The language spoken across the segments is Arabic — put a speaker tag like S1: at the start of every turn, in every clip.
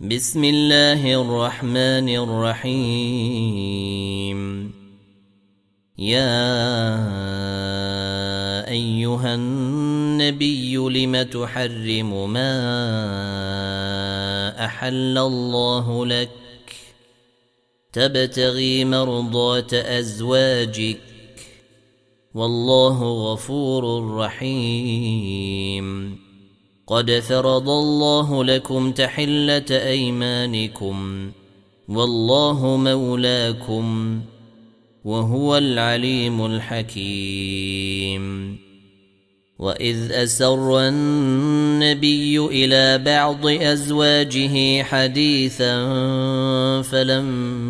S1: بسم الله الرحمن الرحيم. يا أيها النبي لم تحرم ما أحل الله لك؟ تبتغي مرضات أزواجك. والله غفور رحيم. قد فرض الله لكم تحلة أيمانكم والله مولاكم وهو العليم الحكيم. وإذ أسر النبي إلى بعض أزواجه حديثا فلما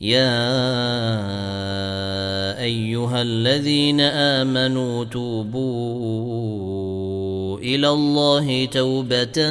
S1: يا ايها الذين امنوا توبوا إلى الله توبه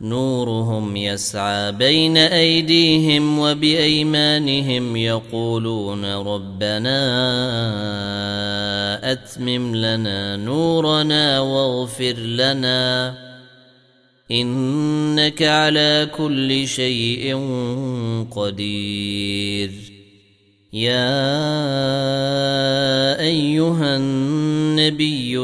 S1: نورهم يسعى بين أيديهم وبأيمانهم يقولون ربنا أتمم لنا نورنا واغفر لنا إنك على كل شيء قدير يا أيها النبي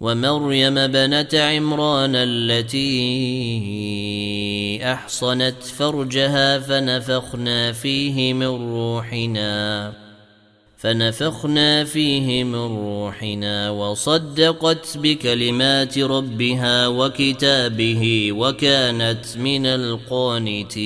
S1: ومريم بنت عمران التي أحصنت فرجها فنفخنا فيه من روحنا فنفخنا فيه من روحنا وصدقت بكلمات ربها وكتابه وكانت من القانتين.